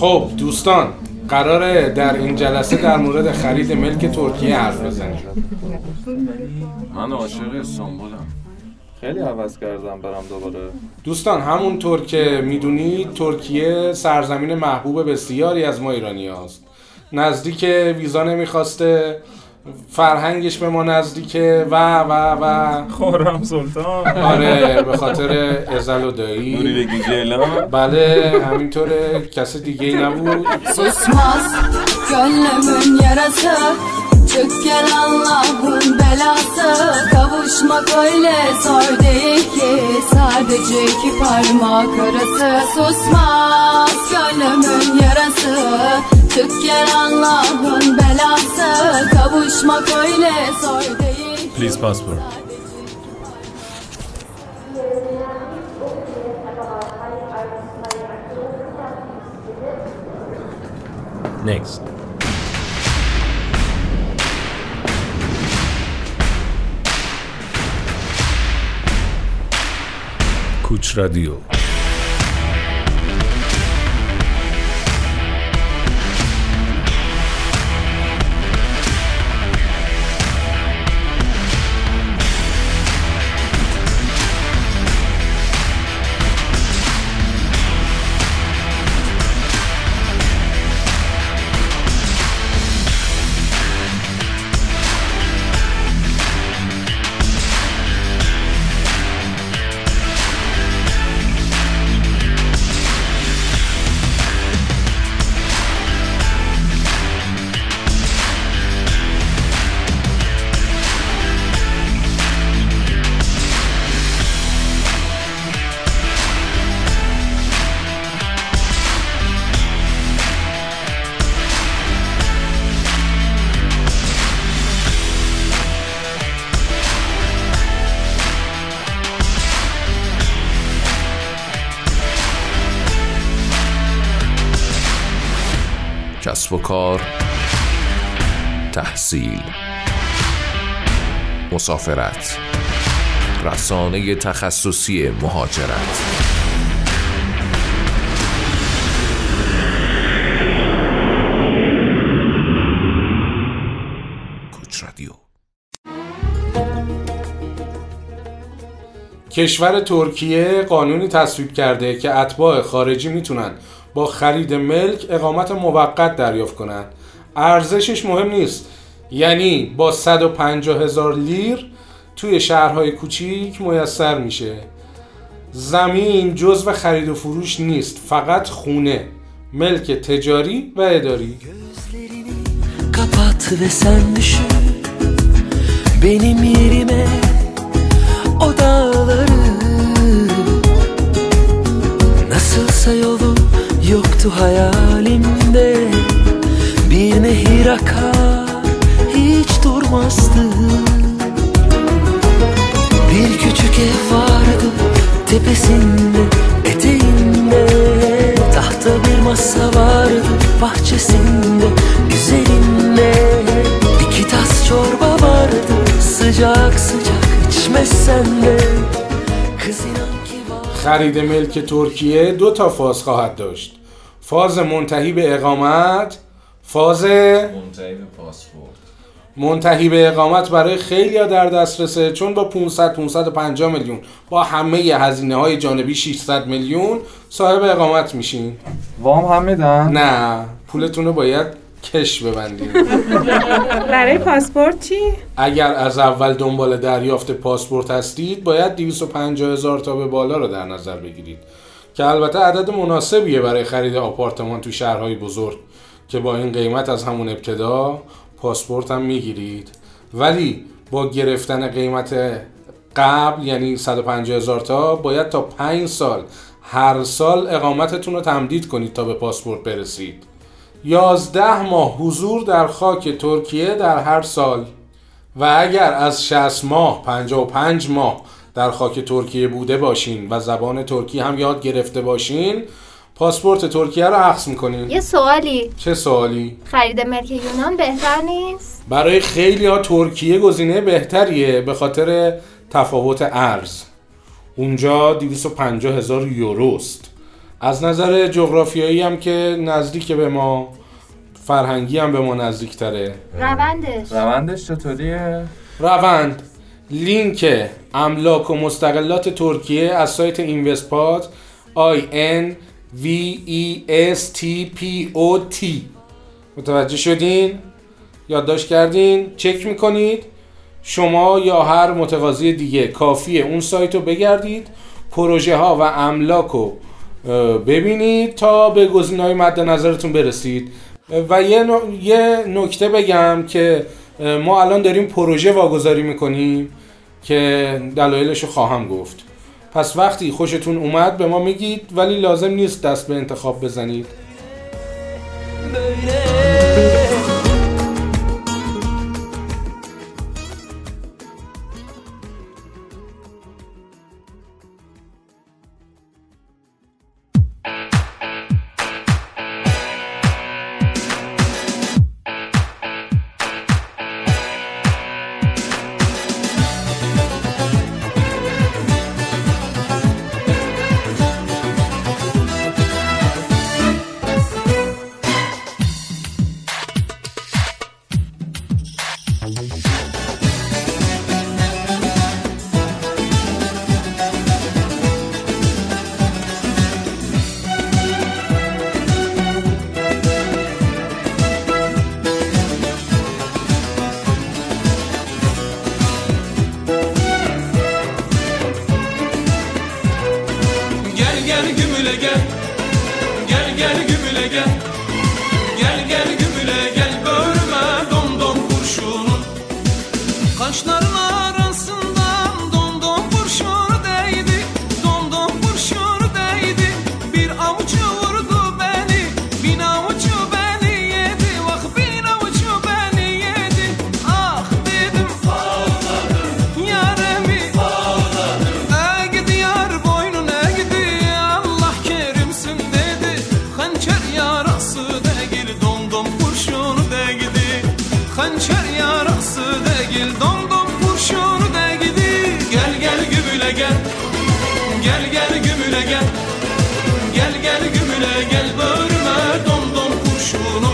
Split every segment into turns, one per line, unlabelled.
خب دوستان. قراره در این جلسه در مورد خرید ملک ترکیه حرف بزنیم.
من عاشق استانبولم.
خیلی عوض کردم برم دوباره.
دوستان همونطور که می‌دونید ترکیه سرزمین محبوب بسیاری از ما ایرانی هاست نزدیک ویزا نمی‌خواسته. فرهنگش به ما نزدیکه و و و
خورم سلطان
آره به خاطر ازل و دایی
نوری بگی جلان
بله همینطوره کس دیگه ای نبود
Susmaz gönlümün yarası Çık gel Allah'ın belası Kavuşmak öyle zor değil ki Sadece iki parmak arası Susmaz gönlümün yarası Çık gel Allah'ın belası Konuşmak öyle zor değil.
Please passport. Next. Kuch
Radio. و کار تحصیل مسافرت رسانه تخصصی مهاجرت.
کشور ترکیه قانونی تصویب کرده که اتباع خارجی می‌تونن با خرید ملک اقامت موقت دریافت کنند. ارزشش مهم نیست. یعنی با 150 هزار لیر توی شهرهای کوچیک میسر میشه. زمین جزو خرید و فروش نیست فقط خونه ملک تجاری و اداری.
Kapat ve sen düşün Benim yerime Nasılsa yoktu hayalimde Bir nehir akar hiç durmazdı Bir küçük ev vardı tepesinde eteğinde Tahta bir masa vardı bahçesinde üzerinde İki tas çorba vardı sıcak sıcak içmezsen de Kız inan ki var
خرید ملک ترکیه دو تا فاز خواهد داشت فاز منتهی به اقامت فاز
منتهی به پاسپورت.
منتهی به اقامت برای خیلی در دسترسه چون با 500 550 میلیون با همه هزینه های جانبی 600 میلیون صاحب اقامت میشین.
وام هم میدن؟
نه پولتون رو باید کش ببندین
برای پاسپورت چی؟
اگر از اول دنبال دریافت پاسپورت هستید باید 250 هزار تا به بالا رو در نظر بگیرید. که البته عدد مناسبیه برای خرید آپارتمان تو شهرهای بزرگ که با این قیمت از همون ابتدا پاسپورت هم می‌گیرید. ولی با گرفتن قیمت قبل یعنی 150 هزار تا باید تا 5 سال هر سال اقامتتون رو تمدید کنید تا به پاسپورت برسید. 11 ماه حضور در خاک ترکیه در هر سال. و اگر از 60 ماه 55 ماه در خاک ترکیه بوده باشین و زبان ترکی هم یاد گرفته باشین پاسپورت ترکیه رو عکس می‌کنین.
یه سوالی.
چه سوالی؟
خرید ملک یونان بهتر نیست؟
برای خیلی ها ترکیه گزینه بهتریه به خاطر تفاوت ارز. اونجا 250 هزار یوروست از نظر جغرافیایی هم که نزدیک به ما فرهنگی هم به ما نزدیک تره
روندش.
روندش چطوریه؟
روند. لینک املاک و مستقلات ترکیه از سایت اینوستپات I N V E S T P O T متوجه شدین؟ یادداشت کردین؟ چک می‌کنید؟ شما یا هر متقاضی دیگه کافیه اون سایت رو بگردید پروژه ها و املاک رو ببینید تا به گزینه های مد نظرتون برسید و یه, نو- یه نکته بگم که ما الان داریم پروژه واگذاری می‌کنیم که دلایلش رو خواهم گفت. پس وقتی خوشتون اومد به ما میگید ولی لازم نیست دست به انتخاب بزنید.
Gel gel gümüle gel Gel gel gümüle gel bölme dom dom kurşunu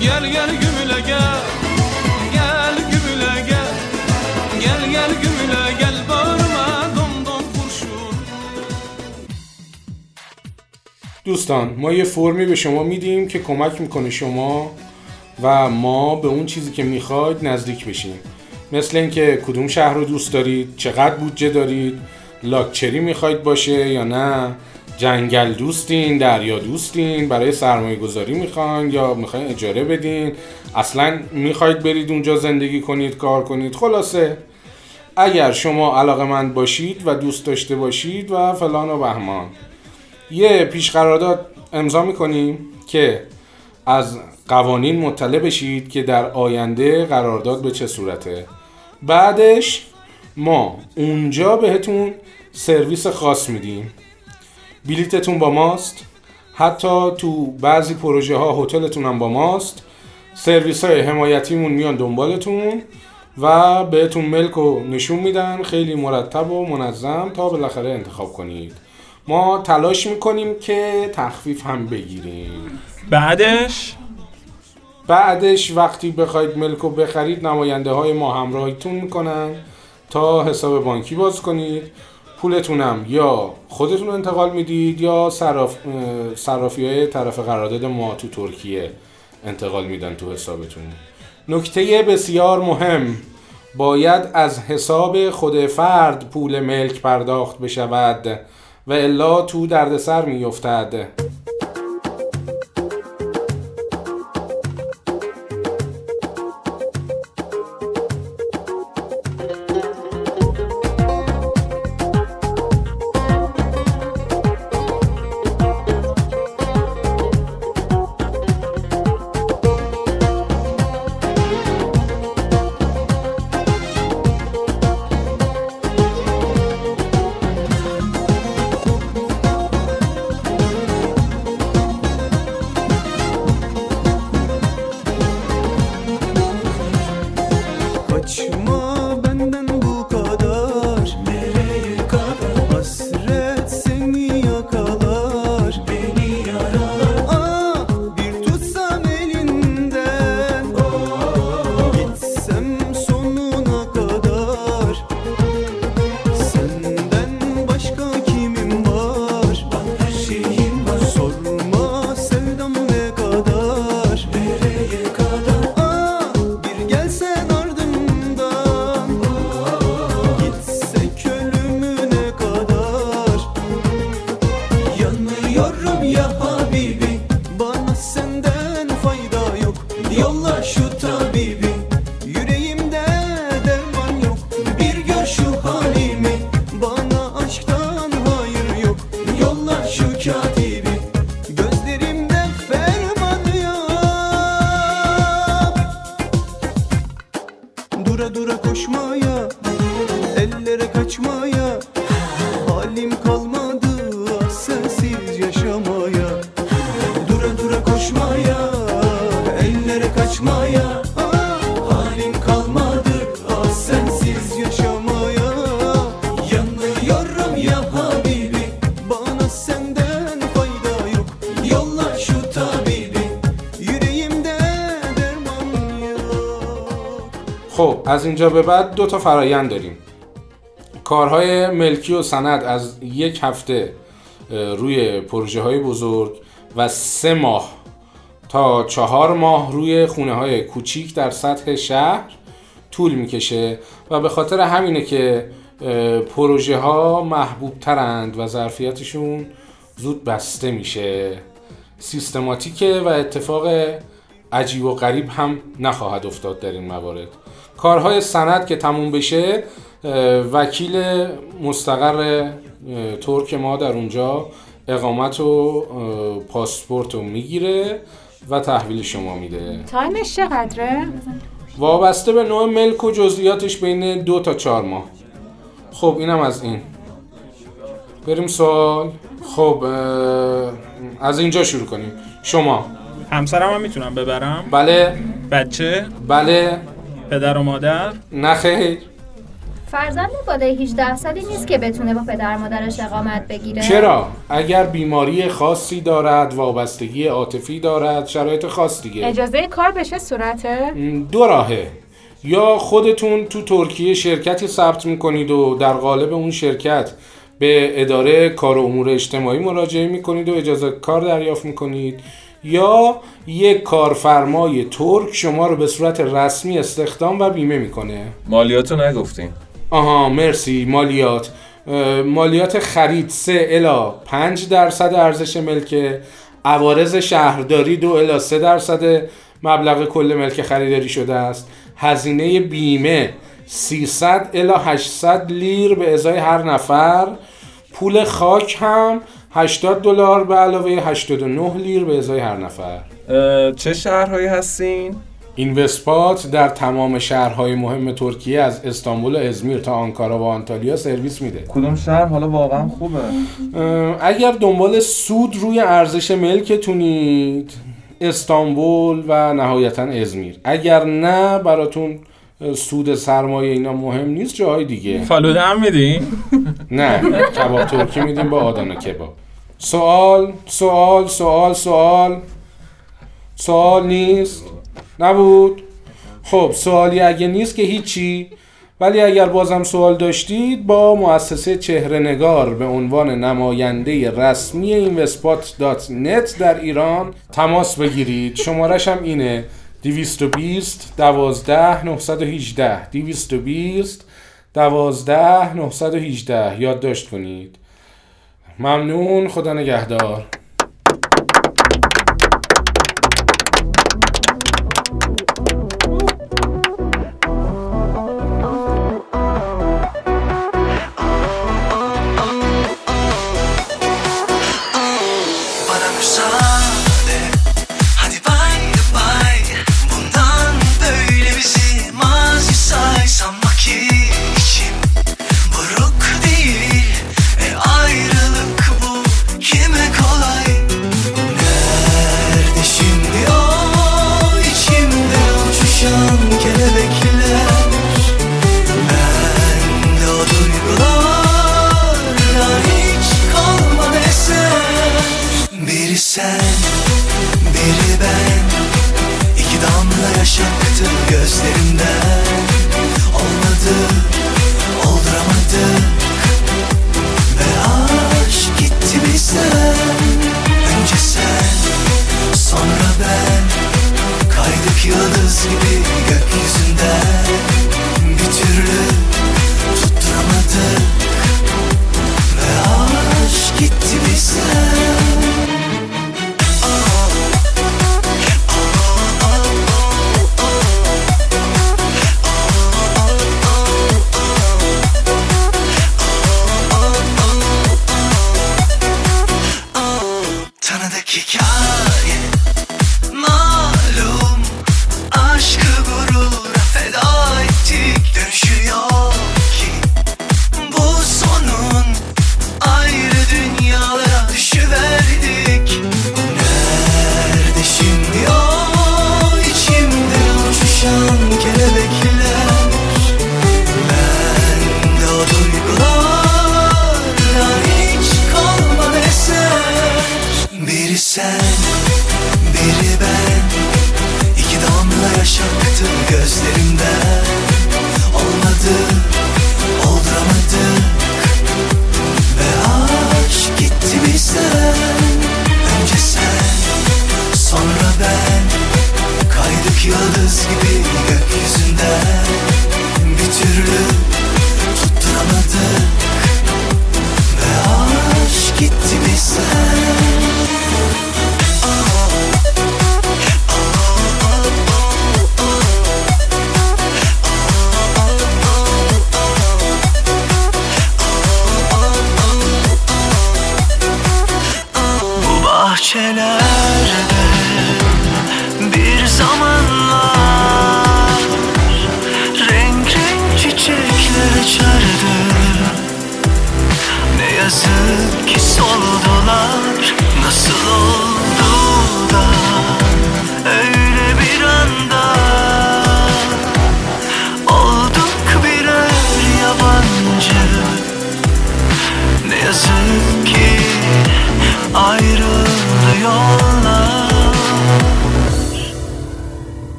Gel gel gümüle gel Gel gümüle gel Gel gel gümüle gel bağırma dom dom kurşun
دوستان ما یه فرمی به شما میدیم که کمک می‌کنه شما و ما به اون چیزی که می‌خواید نزدیک بشیم مثل اینکه کدوم شهر رو دوست دارید چقدر بودجه دارید لاکچری می‌خواید باشه یا نه؟ جنگل دوستین دریا دوستین برای سرمایه گذاری می‌خواین یا می‌خواین اجاره بدین؟ اصلا می‌خواید برید اونجا زندگی کنید کار کنید؟ خلاصه اگر شما علاقه مند باشید و دوست داشته باشید و فلان و بهمان. یه پیش قرارداد امضا می‌کنیم که از قوانین مطلع بشید که در آینده قرارداد به چه صورته. بعدش ما اونجا بهتون سرویس خاص میدیم. بلیتتون با ماست. حتی تو بعضی پروژه ها هتلتون هم با ماست. سرویس های حمایتیمون میان دنبالتون و بهتون ملک رو نشون میدن. خیلی مرتب و منظم تا بالاخره انتخاب کنید. ما تلاش می‌کنیم که تخفیف هم بگیریم.
بعدش؟
بعدش وقتی بخواید ملک رو بخرید نماینده های ما همراهیتون می‌کنن. تا حساب بانکی باز کنید. پولتونم یا خودتون انتقال می‌دید یا صراف... صرافی های طرف قرارداد ما تو ترکیه انتقال میدن تو حسابتون. نکته بسیار مهم. باید از حساب خود فرد پول ملک پرداخت بشود و الا تو دردسر میافتد.
почему? Kaçmaya ah, Halim kalmadı ah sensiz yaşamaya Yanıyorum ya Habibi Bana senden fayda yok Yolla şu tabibi Yüreğimde derman yok
خب از اینجا به بعد دو تا فرایند داریم کارهای ملکی و سند از یک هفته روی پروژه های بزرگ و سه ماه تا چهار ماه روی خونه های کوچیک در سطح شهر طول می‌کشه و به خاطر همینه که پروژه ها محبوب ترند و ظرفیتشون زود بسته میشه. سیستماتیکه و اتفاق عجیب و غریب هم نخواهد افتاد در این موارد. کارهای سند که تموم بشه وکیل مستقر ترک ما در اونجا اقامت و پاسپورت رو می‌گیره. و تحویل شما میده.
time ش چقدره؟
وابسته به نوع ملک و جزئیاتش بین دو تا چهار ماه. خب اینم از این. بریم سوال. خب از اینجا شروع کنیم. شما؟
همسرم هم می‌تونم ببرم؟
بله.
بچه؟
بله.
پدر و مادر؟
نه خیر.
فرزند بالای 18 سالی نیست که بتونه با پدر مادرش اقامت بگیره.
چرا؟ اگر بیماری خاصی دارد وابستگی عاطفی دارد شرایط خاص دیگه.
اجازه کار به چه صورته؟
دو راهه. یا خودتون تو ترکیه شرکتی ثبت می‌کنید و در قالب اون شرکت به اداره کار و امور اجتماعی مراجعه می‌کنید و اجازه کار دریافت می‌کنید. یا یک کارفرمای ترک شما رو به صورت رسمی استخدام و بیمه می‌کنه.
مالیاتو نگفتین.
آها مرسی. مالیات. مالیات خرید 3 الا 5 درصد ارزش ملک. عوارض شهرداری 2 الا 3 درصد. مبلغ کل ملک خریداری شده است. هزینه بیمه 300 الا 800 لیر به ازای هر نفر. پول خاک هم 80 دلار به علاوه 89 لیر به ازای هر نفر.
چه شهرهایی هستین؟
اینوسپات در تمام شهرهای مهم ترکیه از استانبول و ازمیر تا آنکارا و آنتالیا سرویس میده.
کدوم شهر حالا واقعا خوبه؟
اگر دنبال سود روی ارزش ملکتونید استانبول و نهایتا ازمیر. اگر نه براتون سود سرمایه اینا مهم نیست جاهای دیگه.
فالوده هم میدی؟
نه کباب ترکی میدیم با آدانا کباب. سوال سوال سوال سوال. سوال نیست؟ نبود؟ خب سوالی اگه نیست که هیچی. ولی اگر بازم سوال داشتید با مؤسسه چهره نگار به عنوان نماینده رسمی اینوسپات.net در ایران تماس بگیرید. شمارش هم اینه 220 12 918 220 12 918 یادداشت کنید. ممنون خدا نگهدار.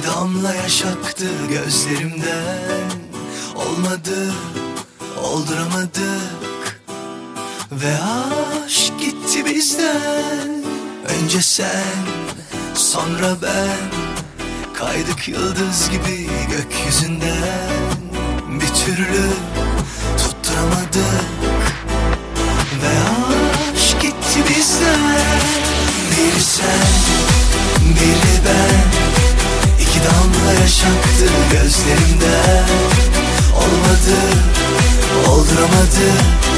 İki damla yaş aktı gözlerimden. Olmadı, olduramadık. Ve aşk gitti bizden. Önce sen, sonra ben. Kaydık yıldız gibi gökyüzünden. Bir türlü tutturamadık. Ve aşk gitti bizden. Biri sen, biri ben İki damla yaşaktı gözlerimde. Olmadı, olduramadı.